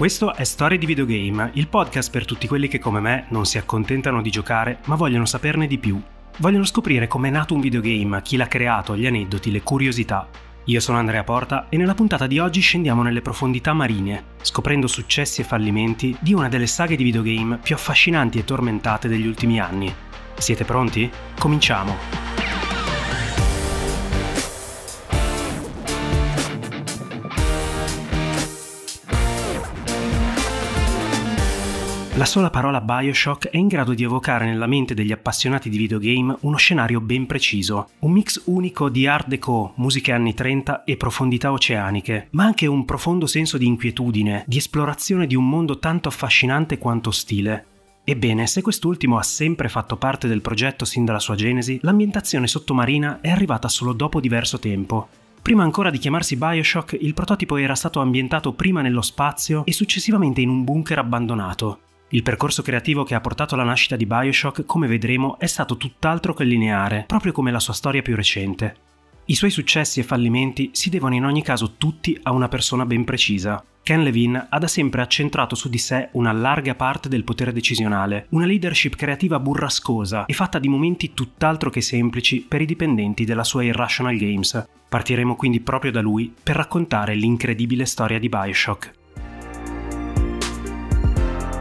Questo è Storie di Videogame, il podcast per tutti quelli che come me non si accontentano di giocare ma vogliono saperne di più. Vogliono scoprire com'è nato un videogame, chi l'ha creato, gli aneddoti, le curiosità. Io sono Andrea Porta e nella puntata di oggi scendiamo nelle profondità marine, scoprendo successi e fallimenti di una delle saghe di videogame più affascinanti e tormentate degli ultimi anni. Siete pronti? Cominciamo! La sola parola Bioshock è in grado di evocare nella mente degli appassionati di videogame uno scenario ben preciso, un mix unico di art deco, musiche anni 30 e profondità oceaniche, ma anche un profondo senso di inquietudine, di esplorazione di un mondo tanto affascinante quanto ostile. Ebbene, se quest'ultimo ha sempre fatto parte del progetto sin dalla sua genesi, l'ambientazione sottomarina è arrivata solo dopo diverso tempo. Prima ancora di chiamarsi Bioshock, il prototipo era stato ambientato prima nello spazio e successivamente in un bunker abbandonato. Il percorso creativo che ha portato alla nascita di Bioshock, come vedremo, è stato tutt'altro che lineare, proprio come la sua storia più recente. I suoi successi e fallimenti si devono in ogni caso tutti a una persona ben precisa. Ken Levine ha da sempre accentrato su di sé una larga parte del potere decisionale, una leadership creativa burrascosa e fatta di momenti tutt'altro che semplici per i dipendenti della sua Irrational Games. Partiremo quindi proprio da lui per raccontare l'incredibile storia di Bioshock.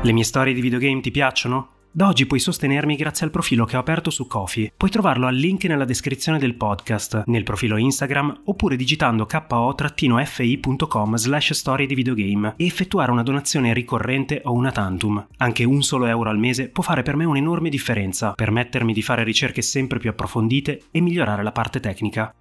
Le mie storie di videogame ti piacciono? Da oggi puoi sostenermi grazie al profilo che ho aperto su Kofi. Puoi trovarlo al link nella descrizione del podcast, nel profilo Instagram oppure digitando ko-fi.com slash storie di videogame e effettuare una donazione ricorrente o una tantum. Anche un solo euro al mese può fare per me un'enorme differenza, permettermi di fare ricerche sempre più approfondite e migliorare la parte tecnica.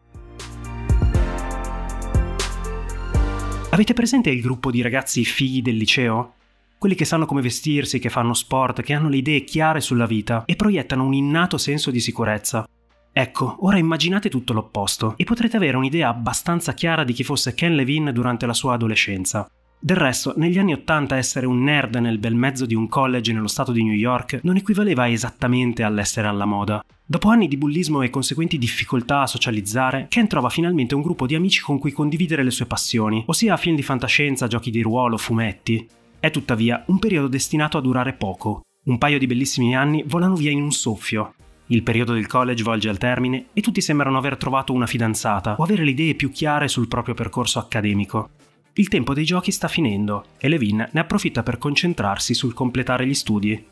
Avete presente il gruppo di ragazzi figli del liceo? Quelli che sanno come vestirsi, che fanno sport, che hanno le idee chiare sulla vita e proiettano un innato senso di sicurezza. Ecco, ora immaginate tutto l'opposto e potrete avere un'idea abbastanza chiara di chi fosse Ken Levine durante la sua adolescenza. Del resto, negli anni Ottanta essere un nerd nel bel mezzo di un college nello stato di New York non equivaleva esattamente all'essere alla moda. Dopo anni di bullismo e conseguenti difficoltà a socializzare, Ken trova finalmente un gruppo di amici con cui condividere le sue passioni, ossia film di fantascienza, giochi di ruolo, fumetti. È tuttavia un periodo destinato a durare poco. Un paio di bellissimi anni volano via in un soffio. Il periodo del college volge al termine e tutti sembrano aver trovato una fidanzata o avere le idee più chiare sul proprio percorso accademico. Il tempo dei giochi sta finendo e Levin ne approfitta per concentrarsi sul completare gli studi.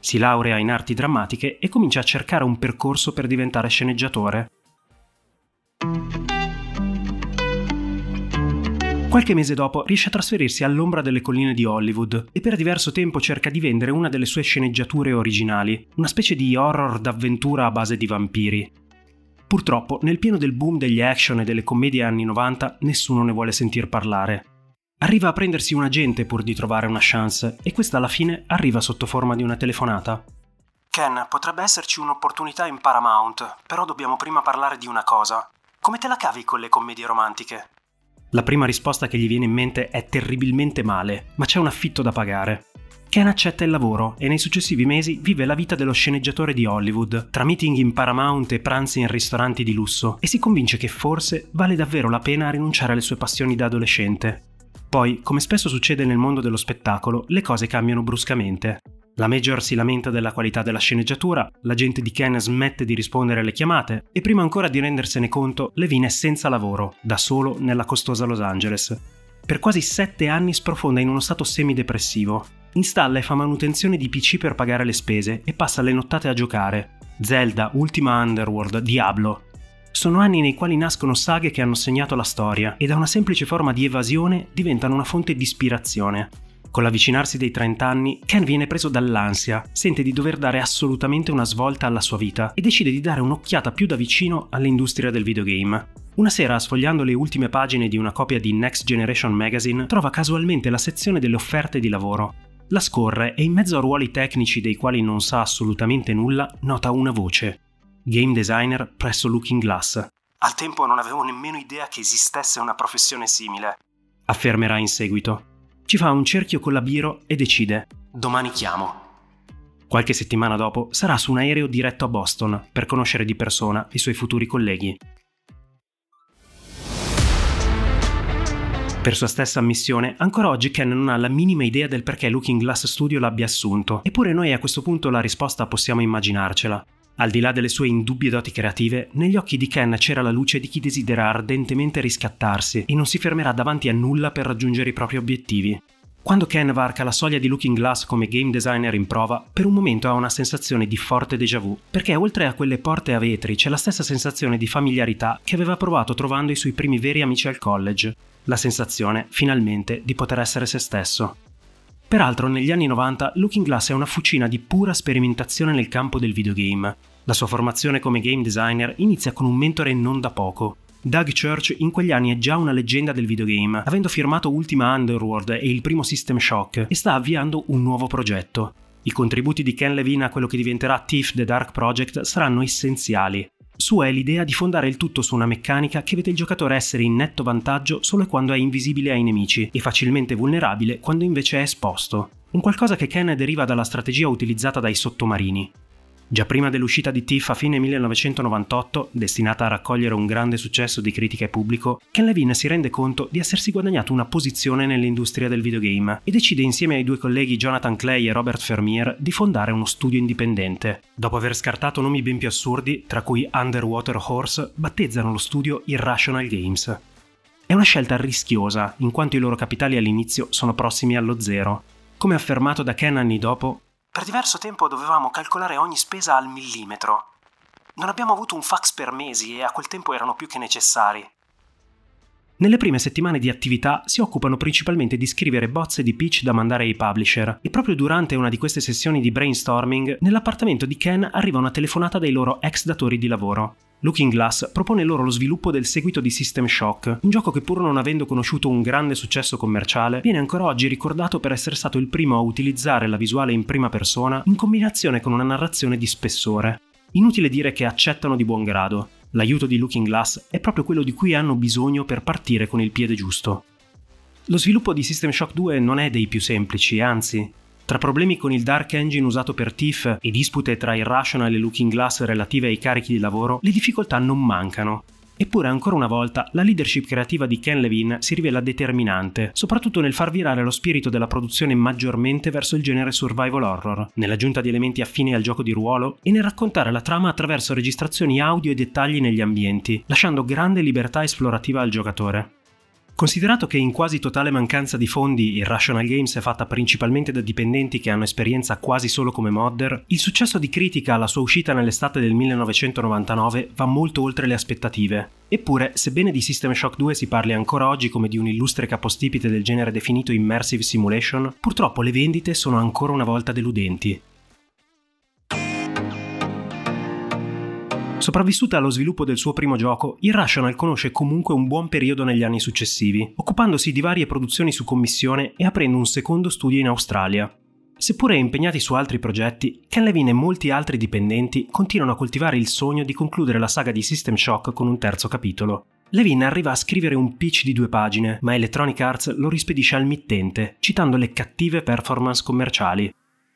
Si laurea in arti drammatiche e comincia a cercare un percorso per diventare sceneggiatore. Qualche mese dopo riesce a trasferirsi all'ombra delle colline di Hollywood e per diverso tempo cerca di vendere una delle sue sceneggiature originali, una specie di horror d'avventura a base di vampiri. Purtroppo, nel pieno del boom degli action e delle commedie anni 90, nessuno ne vuole sentir parlare. Arriva a prendersi un agente pur di trovare una chance e questa alla fine arriva sotto forma di una telefonata. Ken, potrebbe esserci un'opportunità in Paramount, però dobbiamo prima parlare di una cosa. Come te la cavi con le commedie romantiche? La prima risposta che gli viene in mente è terribilmente male, ma c'è un affitto da pagare. Ken accetta il lavoro e nei successivi mesi vive la vita dello sceneggiatore di Hollywood, tra meeting in Paramount e pranzi in ristoranti di lusso, e si convince che forse vale davvero la pena rinunciare alle sue passioni da adolescente. Poi, come spesso succede nel mondo dello spettacolo, le cose cambiano bruscamente. La Major si lamenta della qualità della sceneggiatura, l'agente di Ken smette di rispondere alle chiamate e prima ancora di rendersene conto, Levine è senza lavoro, da solo nella costosa Los Angeles. Per quasi sette anni sprofonda in uno stato semidepressivo. Installa e fa manutenzione di PC per pagare le spese e passa le nottate a giocare. Zelda, Ultima Underworld, Diablo. Sono anni nei quali nascono saghe che hanno segnato la storia e da una semplice forma di evasione diventano una fonte di ispirazione. Con l'avvicinarsi dei 30 anni, Ken viene preso dall'ansia, sente di dover dare assolutamente una svolta alla sua vita e decide di dare un'occhiata più da vicino all'industria del videogame. Una sera, sfogliando le ultime pagine di una copia di Next Generation Magazine, trova casualmente la sezione delle offerte di lavoro. La scorre e in mezzo a ruoli tecnici dei quali non sa assolutamente nulla, nota una voce. Game designer presso Looking Glass. Al tempo non avevo nemmeno idea che esistesse una professione simile. Affermerà in seguito. Ci fa un cerchio con la biro e decide. Domani chiamo. Qualche settimana dopo sarà su un aereo diretto a Boston per conoscere di persona i suoi futuri colleghi. Per sua stessa ammissione, ancora oggi Ken non ha la minima idea del perché Looking Glass Studio l'abbia assunto, eppure noi a questo punto la risposta possiamo immaginarcela. Al di là delle sue indubbie doti creative, negli occhi di Ken c'era la luce di chi desidera ardentemente riscattarsi e non si fermerà davanti a nulla per raggiungere i propri obiettivi. Quando Ken varca la soglia di Looking Glass come game designer in prova, per un momento ha una sensazione di forte déjà vu, perché oltre a quelle porte a vetri c'è la stessa sensazione di familiarità che aveva provato trovando i suoi primi veri amici al college la sensazione, finalmente, di poter essere se stesso. Peraltro, negli anni 90, Looking Glass è una fucina di pura sperimentazione nel campo del videogame. La sua formazione come game designer inizia con un mentore non da poco. Doug Church in quegli anni è già una leggenda del videogame, avendo firmato Ultima Underworld e il primo System Shock, e sta avviando un nuovo progetto. I contributi di Ken Levine a quello che diventerà Thief The Dark Project saranno essenziali. Sua è l'idea di fondare il tutto su una meccanica che vede il giocatore essere in netto vantaggio solo quando è invisibile ai nemici e facilmente vulnerabile quando invece è esposto. Un qualcosa che Ken deriva dalla strategia utilizzata dai sottomarini. Già prima dell'uscita di Tiff a fine 1998, destinata a raccogliere un grande successo di critica e pubblico, Ken Levine si rende conto di essersi guadagnato una posizione nell'industria del videogame e decide insieme ai due colleghi Jonathan Clay e Robert Fermier di fondare uno studio indipendente. Dopo aver scartato nomi ben più assurdi, tra cui Underwater Horse, battezzano lo studio Irrational Games. È una scelta rischiosa, in quanto i loro capitali all'inizio sono prossimi allo zero. Come affermato da Ken anni dopo, per diverso tempo dovevamo calcolare ogni spesa al millimetro. Non abbiamo avuto un fax per mesi e a quel tempo erano più che necessari. Nelle prime settimane di attività si occupano principalmente di scrivere bozze di pitch da mandare ai publisher e proprio durante una di queste sessioni di brainstorming nell'appartamento di Ken arriva una telefonata dai loro ex datori di lavoro. Looking Glass propone loro lo sviluppo del seguito di System Shock, un gioco che pur non avendo conosciuto un grande successo commerciale, viene ancora oggi ricordato per essere stato il primo a utilizzare la visuale in prima persona in combinazione con una narrazione di spessore. Inutile dire che accettano di buon grado l'aiuto di Looking Glass è proprio quello di cui hanno bisogno per partire con il piede giusto. Lo sviluppo di System Shock 2 non è dei più semplici, anzi, tra problemi con il Dark Engine usato per TIFF e dispute tra Irrational e Looking Glass relative ai carichi di lavoro, le difficoltà non mancano. Eppure ancora una volta la leadership creativa di Ken Levine si rivela determinante, soprattutto nel far virare lo spirito della produzione maggiormente verso il genere survival horror, nell'aggiunta di elementi affini al gioco di ruolo e nel raccontare la trama attraverso registrazioni audio e dettagli negli ambienti, lasciando grande libertà esplorativa al giocatore. Considerato che in quasi totale mancanza di fondi Irrational Games è fatta principalmente da dipendenti che hanno esperienza quasi solo come modder, il successo di critica alla sua uscita nell'estate del 1999 va molto oltre le aspettative. Eppure, sebbene di System Shock 2 si parli ancora oggi come di un illustre capostipite del genere definito Immersive Simulation, purtroppo le vendite sono ancora una volta deludenti. Sopravvissuta allo sviluppo del suo primo gioco, Irrational conosce comunque un buon periodo negli anni successivi, occupandosi di varie produzioni su commissione e aprendo un secondo studio in Australia. Seppure impegnati su altri progetti, Ken Levine e molti altri dipendenti continuano a coltivare il sogno di concludere la saga di System Shock con un terzo capitolo. Levine arriva a scrivere un pitch di due pagine, ma Electronic Arts lo rispedisce al mittente, citando le cattive performance commerciali,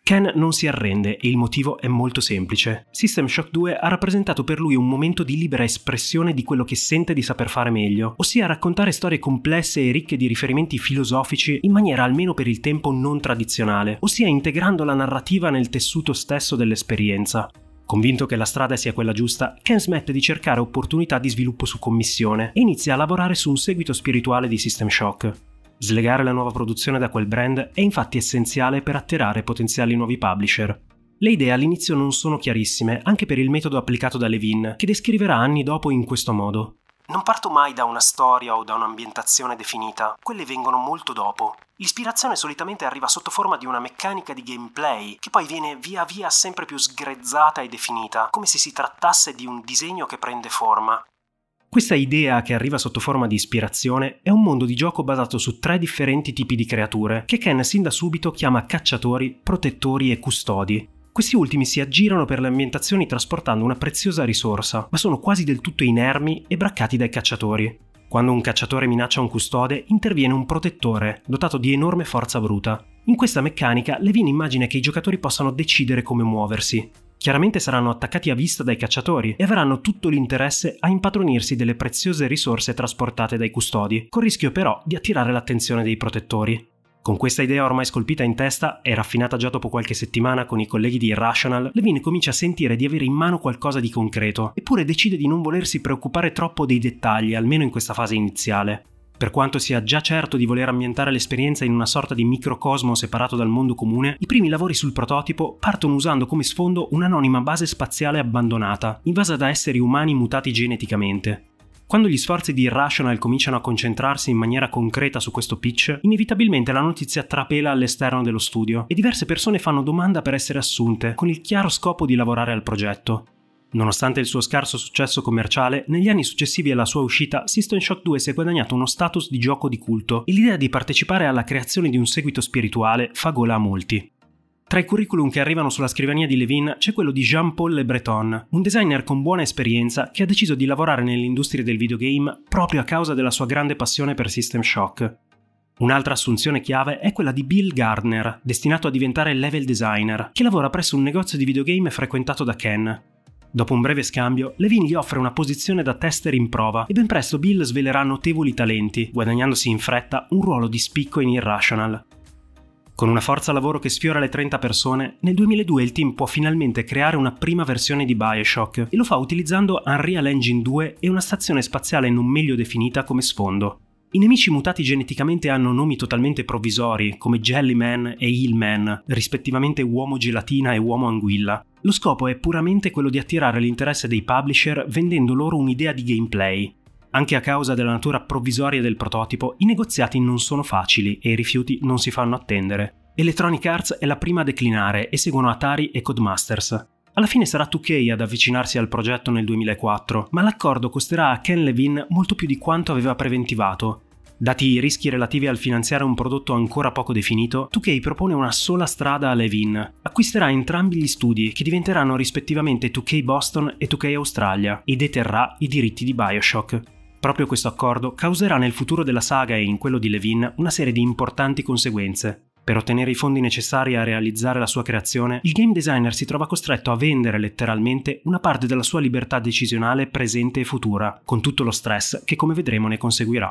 Ken non si arrende e il motivo è molto semplice. System Shock 2 ha rappresentato per lui un momento di libera espressione di quello che sente di saper fare meglio, ossia raccontare storie complesse e ricche di riferimenti filosofici in maniera almeno per il tempo non tradizionale, ossia integrando la narrativa nel tessuto stesso dell'esperienza. Convinto che la strada sia quella giusta, Ken smette di cercare opportunità di sviluppo su commissione e inizia a lavorare su un seguito spirituale di System Shock. Slegare la nuova produzione da quel brand è infatti essenziale per attirare potenziali nuovi publisher. Le idee all'inizio non sono chiarissime, anche per il metodo applicato da Levin, che descriverà anni dopo in questo modo. Non parto mai da una storia o da un'ambientazione definita, quelle vengono molto dopo. L'ispirazione solitamente arriva sotto forma di una meccanica di gameplay, che poi viene via via sempre più sgrezzata e definita, come se si trattasse di un disegno che prende forma. Questa idea che arriva sotto forma di ispirazione è un mondo di gioco basato su tre differenti tipi di creature che Ken sin da subito chiama cacciatori, protettori e custodi. Questi ultimi si aggirano per le ambientazioni trasportando una preziosa risorsa, ma sono quasi del tutto inermi e braccati dai cacciatori. Quando un cacciatore minaccia un custode, interviene un protettore, dotato di enorme forza bruta. In questa meccanica, Levine immagina che i giocatori possano decidere come muoversi. Chiaramente saranno attaccati a vista dai cacciatori e avranno tutto l'interesse a impadronirsi delle preziose risorse trasportate dai custodi, con rischio però di attirare l'attenzione dei protettori. Con questa idea ormai scolpita in testa e raffinata già dopo qualche settimana con i colleghi di Irrational, Levine comincia a sentire di avere in mano qualcosa di concreto, eppure decide di non volersi preoccupare troppo dei dettagli, almeno in questa fase iniziale. Per quanto sia già certo di voler ambientare l'esperienza in una sorta di microcosmo separato dal mondo comune, i primi lavori sul prototipo partono usando come sfondo un'anonima base spaziale abbandonata, invasa da esseri umani mutati geneticamente. Quando gli sforzi di Irrational cominciano a concentrarsi in maniera concreta su questo pitch, inevitabilmente la notizia trapela all'esterno dello studio e diverse persone fanno domanda per essere assunte, con il chiaro scopo di lavorare al progetto. Nonostante il suo scarso successo commerciale, negli anni successivi alla sua uscita, System Shock 2 si è guadagnato uno status di gioco di culto e l'idea di partecipare alla creazione di un seguito spirituale fa gola a molti. Tra i curriculum che arrivano sulla scrivania di Levin c'è quello di Jean-Paul Le Breton, un designer con buona esperienza che ha deciso di lavorare nell'industria del videogame proprio a causa della sua grande passione per System Shock. Un'altra assunzione chiave è quella di Bill Gardner, destinato a diventare level designer, che lavora presso un negozio di videogame frequentato da Ken, Dopo un breve scambio, Levine gli offre una posizione da tester in prova e ben presto Bill svelerà notevoli talenti, guadagnandosi in fretta un ruolo di spicco in Irrational. Con una forza lavoro che sfiora le 30 persone, nel 2002 il team può finalmente creare una prima versione di Bioshock e lo fa utilizzando Unreal Engine 2 e una stazione spaziale non meglio definita come sfondo. I nemici mutati geneticamente hanno nomi totalmente provvisori, come Jellyman e Hillman, rispettivamente uomo gelatina e uomo anguilla. Lo scopo è puramente quello di attirare l'interesse dei publisher vendendo loro un'idea di gameplay. Anche a causa della natura provvisoria del prototipo, i negoziati non sono facili e i rifiuti non si fanno attendere. Electronic Arts è la prima a declinare e seguono Atari e Codemasters. Alla fine sarà 2K ad avvicinarsi al progetto nel 2004, ma l'accordo costerà a Ken Levine molto più di quanto aveva preventivato. Dati i rischi relativi al finanziare un prodotto ancora poco definito, 2K propone una sola strada a Levine. Acquisterà entrambi gli studi, che diventeranno rispettivamente 2K Boston e 2K Australia, e deterrà i diritti di Bioshock. Proprio questo accordo causerà nel futuro della saga e in quello di Levine una serie di importanti conseguenze. Per ottenere i fondi necessari a realizzare la sua creazione, il game designer si trova costretto a vendere letteralmente una parte della sua libertà decisionale presente e futura, con tutto lo stress che come vedremo ne conseguirà.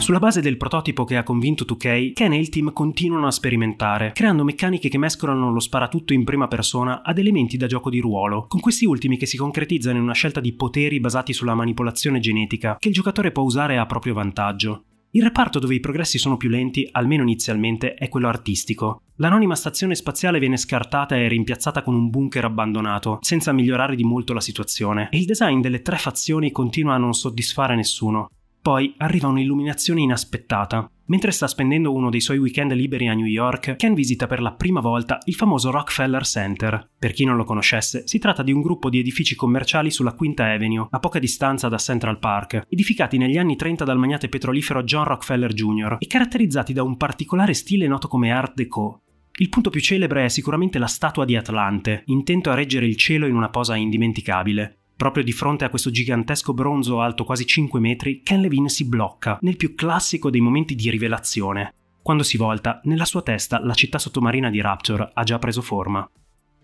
Sulla base del prototipo che ha convinto 2K, Ken e il team continuano a sperimentare, creando meccaniche che mescolano lo sparatutto in prima persona ad elementi da gioco di ruolo, con questi ultimi che si concretizzano in una scelta di poteri basati sulla manipolazione genetica, che il giocatore può usare a proprio vantaggio. Il reparto dove i progressi sono più lenti, almeno inizialmente, è quello artistico. L'anonima stazione spaziale viene scartata e rimpiazzata con un bunker abbandonato, senza migliorare di molto la situazione, e il design delle tre fazioni continua a non soddisfare nessuno. Poi arriva un'illuminazione inaspettata. Mentre sta spendendo uno dei suoi weekend liberi a New York, Ken visita per la prima volta il famoso Rockefeller Center. Per chi non lo conoscesse, si tratta di un gruppo di edifici commerciali sulla Quinta Avenue, a poca distanza da Central Park, edificati negli anni 30 dal magnate petrolifero John Rockefeller Jr. e caratterizzati da un particolare stile noto come Art Deco. Il punto più celebre è sicuramente la statua di Atlante, intento a reggere il cielo in una posa indimenticabile. Proprio di fronte a questo gigantesco bronzo alto quasi 5 metri, Ken Levine si blocca, nel più classico dei momenti di rivelazione. Quando si volta, nella sua testa la città sottomarina di Rapture ha già preso forma.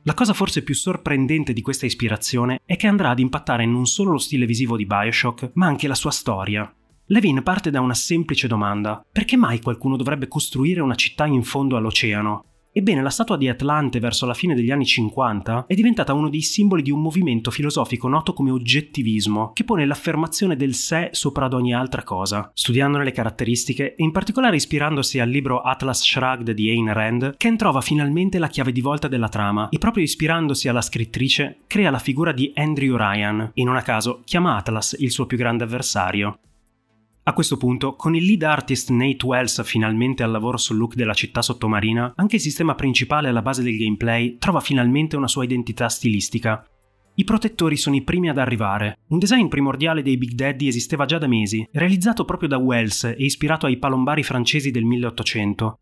La cosa forse più sorprendente di questa ispirazione è che andrà ad impattare non solo lo stile visivo di Bioshock, ma anche la sua storia. Levine parte da una semplice domanda: perché mai qualcuno dovrebbe costruire una città in fondo all'oceano? Ebbene, la statua di Atlante verso la fine degli anni 50 è diventata uno dei simboli di un movimento filosofico noto come oggettivismo, che pone l'affermazione del sé sopra ad ogni altra cosa. Studiandone le caratteristiche e in particolare ispirandosi al libro Atlas Shrugged di Ayn Rand, Ken trova finalmente la chiave di volta della trama e proprio ispirandosi alla scrittrice crea la figura di Andrew Ryan e non a caso chiama Atlas il suo più grande avversario. A questo punto, con il lead artist Nate Wells finalmente al lavoro sul look della città sottomarina, anche il sistema principale alla base del gameplay trova finalmente una sua identità stilistica. I protettori sono i primi ad arrivare. Un design primordiale dei Big Daddy esisteva già da mesi, realizzato proprio da Wells e ispirato ai palombari francesi del 1800.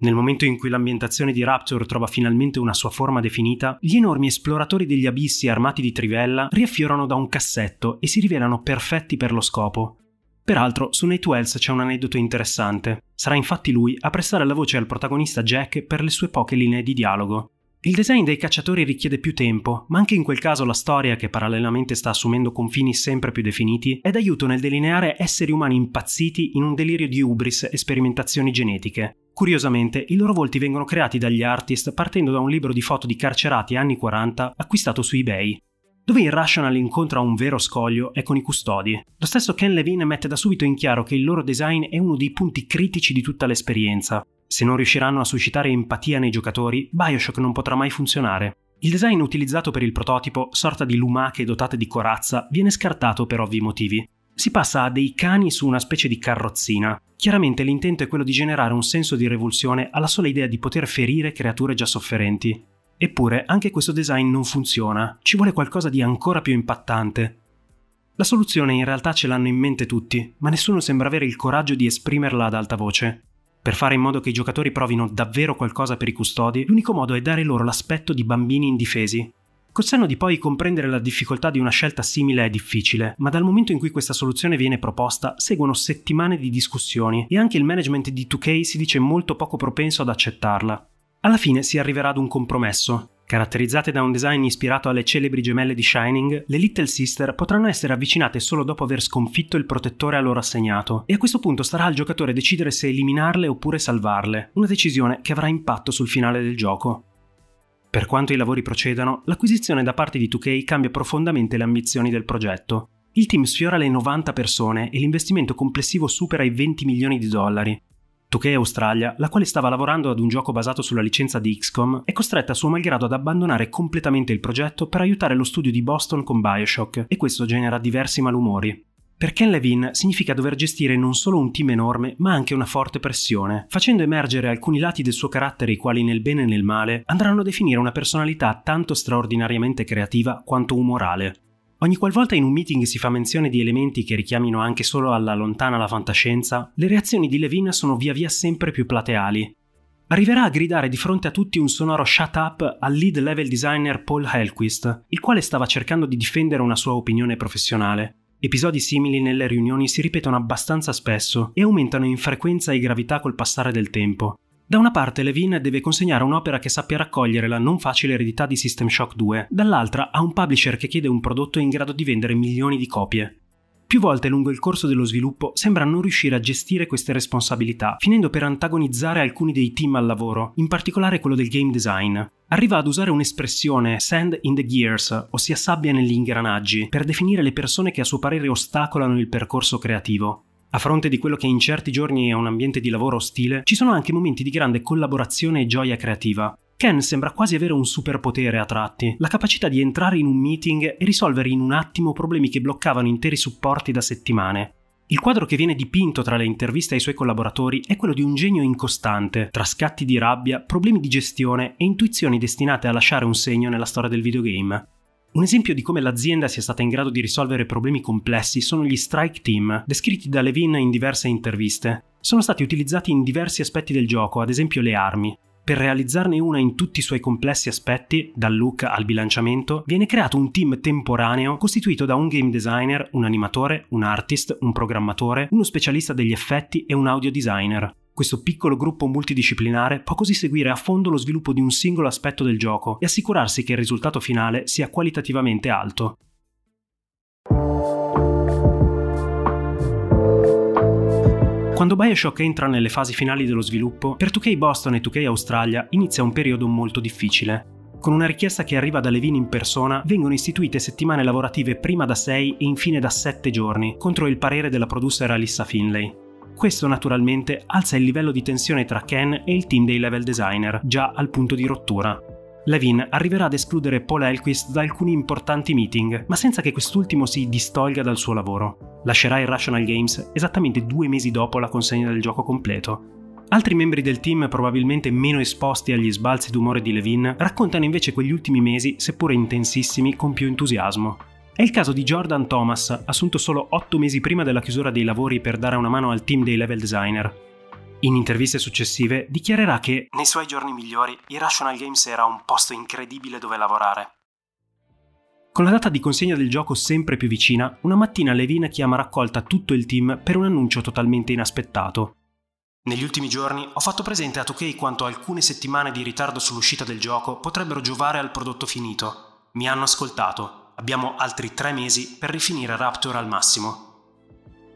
Nel momento in cui l'ambientazione di Rapture trova finalmente una sua forma definita, gli enormi esploratori degli abissi armati di trivella riaffiorano da un cassetto e si rivelano perfetti per lo scopo. Peraltro, su Nate Wells c'è un aneddoto interessante. Sarà infatti lui a prestare la voce al protagonista Jack per le sue poche linee di dialogo. Il design dei cacciatori richiede più tempo, ma anche in quel caso la storia, che parallelamente sta assumendo confini sempre più definiti, è d'aiuto nel delineare esseri umani impazziti in un delirio di ubris e sperimentazioni genetiche. Curiosamente, i loro volti vengono creati dagli artist partendo da un libro di foto di carcerati anni 40 acquistato su eBay. Dove Irrational incontra un vero scoglio è con i custodi. Lo stesso Ken Levine mette da subito in chiaro che il loro design è uno dei punti critici di tutta l'esperienza. Se non riusciranno a suscitare empatia nei giocatori, Bioshock non potrà mai funzionare. Il design utilizzato per il prototipo, sorta di lumache dotate di corazza, viene scartato per ovvi motivi. Si passa a dei cani su una specie di carrozzina. Chiaramente l'intento è quello di generare un senso di revulsione alla sola idea di poter ferire creature già sofferenti. Eppure anche questo design non funziona, ci vuole qualcosa di ancora più impattante. La soluzione in realtà ce l'hanno in mente tutti, ma nessuno sembra avere il coraggio di esprimerla ad alta voce. Per fare in modo che i giocatori provino davvero qualcosa per i custodi, l'unico modo è dare loro l'aspetto di bambini indifesi. Col senno di poi comprendere la difficoltà di una scelta simile è difficile, ma dal momento in cui questa soluzione viene proposta seguono settimane di discussioni e anche il management di 2K si dice molto poco propenso ad accettarla. Alla fine si arriverà ad un compromesso. Caratterizzate da un design ispirato alle celebri gemelle di Shining, le Little Sister potranno essere avvicinate solo dopo aver sconfitto il protettore a loro assegnato, e a questo punto starà al giocatore decidere se eliminarle oppure salvarle, una decisione che avrà impatto sul finale del gioco. Per quanto i lavori procedano, l'acquisizione da parte di 2K cambia profondamente le ambizioni del progetto. Il team sfiora le 90 persone e l'investimento complessivo supera i 20 milioni di dollari, 2K Australia, la quale stava lavorando ad un gioco basato sulla licenza di XCOM, è costretta a suo malgrado ad abbandonare completamente il progetto per aiutare lo studio di Boston con Bioshock, e questo genera diversi malumori. Per Ken Levine significa dover gestire non solo un team enorme, ma anche una forte pressione, facendo emergere alcuni lati del suo carattere i quali nel bene e nel male andranno a definire una personalità tanto straordinariamente creativa quanto umorale. Ogni qualvolta in un meeting si fa menzione di elementi che richiamino anche solo alla lontana la fantascienza, le reazioni di Levin sono via via sempre più plateali. Arriverà a gridare di fronte a tutti un sonoro shut up al lead level designer Paul Helquist, il quale stava cercando di difendere una sua opinione professionale. Episodi simili nelle riunioni si ripetono abbastanza spesso e aumentano in frequenza e gravità col passare del tempo. Da una parte Levin deve consegnare un'opera che sappia raccogliere la non facile eredità di System Shock 2, dall'altra ha un publisher che chiede un prodotto in grado di vendere milioni di copie. Più volte lungo il corso dello sviluppo sembra non riuscire a gestire queste responsabilità, finendo per antagonizzare alcuni dei team al lavoro, in particolare quello del game design. Arriva ad usare un'espressione sand in the gears, ossia sabbia negli ingranaggi, per definire le persone che a suo parere ostacolano il percorso creativo. A fronte di quello che in certi giorni è un ambiente di lavoro ostile, ci sono anche momenti di grande collaborazione e gioia creativa. Ken sembra quasi avere un superpotere a tratti, la capacità di entrare in un meeting e risolvere in un attimo problemi che bloccavano interi supporti da settimane. Il quadro che viene dipinto tra le interviste ai suoi collaboratori è quello di un genio incostante, tra scatti di rabbia, problemi di gestione e intuizioni destinate a lasciare un segno nella storia del videogame. Un esempio di come l'azienda sia stata in grado di risolvere problemi complessi sono gli strike team, descritti da Levin in diverse interviste. Sono stati utilizzati in diversi aspetti del gioco, ad esempio le armi. Per realizzarne una in tutti i suoi complessi aspetti, dal look al bilanciamento, viene creato un team temporaneo costituito da un game designer, un animatore, un artist, un programmatore, uno specialista degli effetti e un audio designer. Questo piccolo gruppo multidisciplinare può così seguire a fondo lo sviluppo di un singolo aspetto del gioco e assicurarsi che il risultato finale sia qualitativamente alto. Quando Bioshock entra nelle fasi finali dello sviluppo, per 2K Boston e 2K Australia inizia un periodo molto difficile. Con una richiesta che arriva da Levine in persona, vengono istituite settimane lavorative prima da 6 e infine da 7 giorni, contro il parere della producer Alissa Finlay. Questo naturalmente alza il livello di tensione tra Ken e il team dei level designer, già al punto di rottura. Levin arriverà ad escludere Paul Elquist da alcuni importanti meeting, ma senza che quest'ultimo si distolga dal suo lavoro. Lascerà Irrational Games esattamente due mesi dopo la consegna del gioco completo. Altri membri del team, probabilmente meno esposti agli sbalzi d'umore di Levin, raccontano invece quegli ultimi mesi, seppure intensissimi, con più entusiasmo. È il caso di Jordan Thomas, assunto solo otto mesi prima della chiusura dei lavori per dare una mano al team dei level designer. In interviste successive dichiarerà che nei suoi giorni migliori Irrational Games era un posto incredibile dove lavorare. Con la data di consegna del gioco sempre più vicina, una mattina Levine chiama raccolta tutto il team per un annuncio totalmente inaspettato. Negli ultimi giorni ho fatto presente a 2K quanto alcune settimane di ritardo sull'uscita del gioco potrebbero giovare al prodotto finito. Mi hanno ascoltato. Abbiamo altri tre mesi per rifinire Raptor al massimo.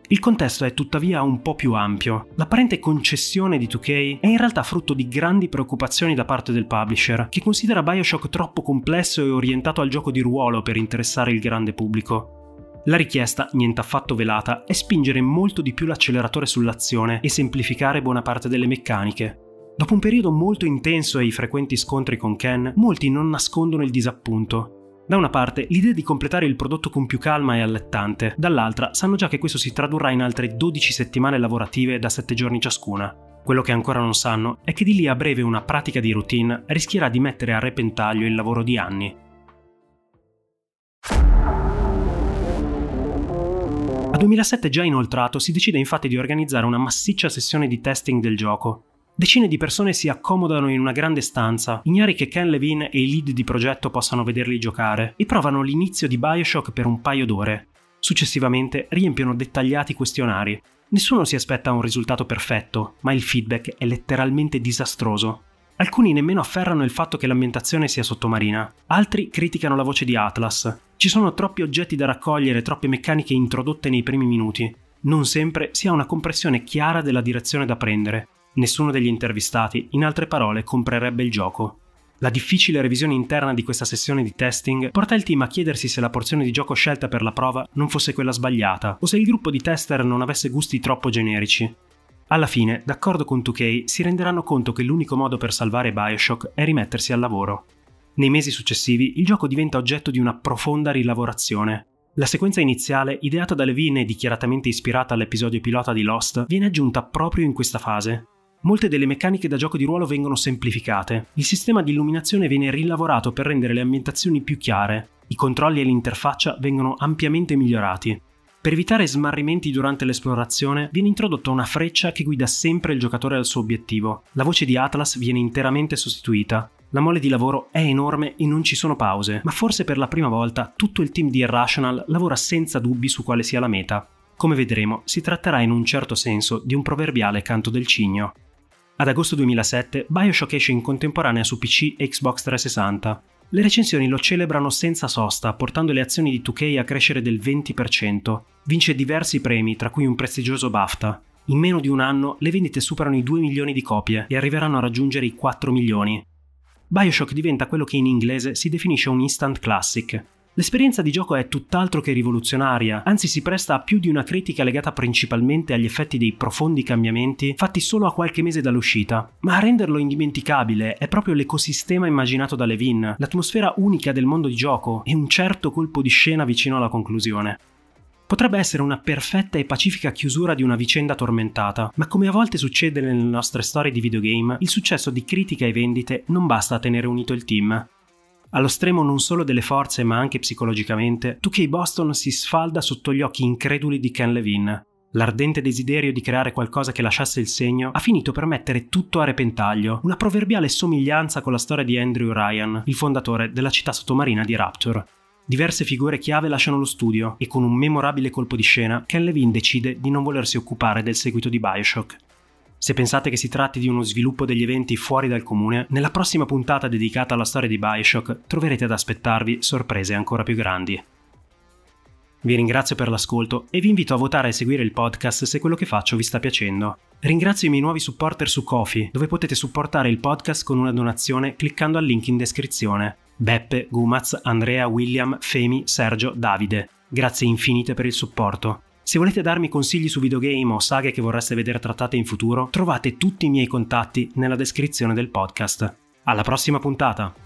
Il contesto è tuttavia un po' più ampio. L'apparente concessione di 2K è in realtà frutto di grandi preoccupazioni da parte del publisher, che considera Bioshock troppo complesso e orientato al gioco di ruolo per interessare il grande pubblico. La richiesta, niente affatto velata, è spingere molto di più l'acceleratore sull'azione e semplificare buona parte delle meccaniche. Dopo un periodo molto intenso e i frequenti scontri con Ken, molti non nascondono il disappunto. Da una parte l'idea di completare il prodotto con più calma è allettante, dall'altra sanno già che questo si tradurrà in altre 12 settimane lavorative da 7 giorni ciascuna. Quello che ancora non sanno è che di lì a breve una pratica di routine rischierà di mettere a repentaglio il lavoro di anni. A 2007 già inoltrato si decide infatti di organizzare una massiccia sessione di testing del gioco, Decine di persone si accomodano in una grande stanza, ignari che Ken Levine e i lead di progetto possano vederli giocare, e provano l'inizio di Bioshock per un paio d'ore. Successivamente riempiono dettagliati questionari. Nessuno si aspetta un risultato perfetto, ma il feedback è letteralmente disastroso. Alcuni nemmeno afferrano il fatto che l'ambientazione sia sottomarina, altri criticano la voce di Atlas. Ci sono troppi oggetti da raccogliere, troppe meccaniche introdotte nei primi minuti. Non sempre si ha una compressione chiara della direzione da prendere, Nessuno degli intervistati, in altre parole, comprerebbe il gioco. La difficile revisione interna di questa sessione di testing porta il team a chiedersi se la porzione di gioco scelta per la prova non fosse quella sbagliata o se il gruppo di tester non avesse gusti troppo generici. Alla fine, d'accordo con 2K, si renderanno conto che l'unico modo per salvare Bioshock è rimettersi al lavoro. Nei mesi successivi il gioco diventa oggetto di una profonda rilavorazione. La sequenza iniziale, ideata da Levine e dichiaratamente ispirata all'episodio pilota di Lost, viene aggiunta proprio in questa fase. Molte delle meccaniche da gioco di ruolo vengono semplificate. Il sistema di illuminazione viene rilavorato per rendere le ambientazioni più chiare. I controlli e l'interfaccia vengono ampiamente migliorati. Per evitare smarrimenti durante l'esplorazione viene introdotta una freccia che guida sempre il giocatore al suo obiettivo. La voce di Atlas viene interamente sostituita. La mole di lavoro è enorme e non ci sono pause, ma forse per la prima volta tutto il team di Irrational lavora senza dubbi su quale sia la meta. Come vedremo, si tratterà in un certo senso di un proverbiale canto del cigno. Ad agosto 2007 Bioshock esce in contemporanea su PC e Xbox 360. Le recensioni lo celebrano senza sosta, portando le azioni di 2K a crescere del 20%. Vince diversi premi, tra cui un prestigioso BAFTA. In meno di un anno le vendite superano i 2 milioni di copie e arriveranno a raggiungere i 4 milioni. Bioshock diventa quello che in inglese si definisce un instant classic, L'esperienza di gioco è tutt'altro che rivoluzionaria, anzi si presta a più di una critica legata principalmente agli effetti dei profondi cambiamenti fatti solo a qualche mese dall'uscita. Ma a renderlo indimenticabile è proprio l'ecosistema immaginato da Levin, l'atmosfera unica del mondo di gioco e un certo colpo di scena vicino alla conclusione. Potrebbe essere una perfetta e pacifica chiusura di una vicenda tormentata, ma come a volte succede nelle nostre storie di videogame, il successo di critica e vendite non basta a tenere unito il team. Allo stremo non solo delle forze ma anche psicologicamente, 2K Boston si sfalda sotto gli occhi increduli di Ken Levine. L'ardente desiderio di creare qualcosa che lasciasse il segno ha finito per mettere tutto a repentaglio, una proverbiale somiglianza con la storia di Andrew Ryan, il fondatore della città sottomarina di Rapture. Diverse figure chiave lasciano lo studio e con un memorabile colpo di scena Ken Levine decide di non volersi occupare del seguito di Bioshock. Se pensate che si tratti di uno sviluppo degli eventi fuori dal comune, nella prossima puntata dedicata alla storia di Bioshock troverete ad aspettarvi sorprese ancora più grandi. Vi ringrazio per l'ascolto e vi invito a votare e seguire il podcast se quello che faccio vi sta piacendo. Ringrazio i miei nuovi supporter su Kofi, dove potete supportare il podcast con una donazione cliccando al link in descrizione. Beppe, Gumaz, Andrea, William, Femi, Sergio, Davide. Grazie infinite per il supporto. Se volete darmi consigli su videogame o saghe che vorreste vedere trattate in futuro, trovate tutti i miei contatti nella descrizione del podcast. Alla prossima puntata!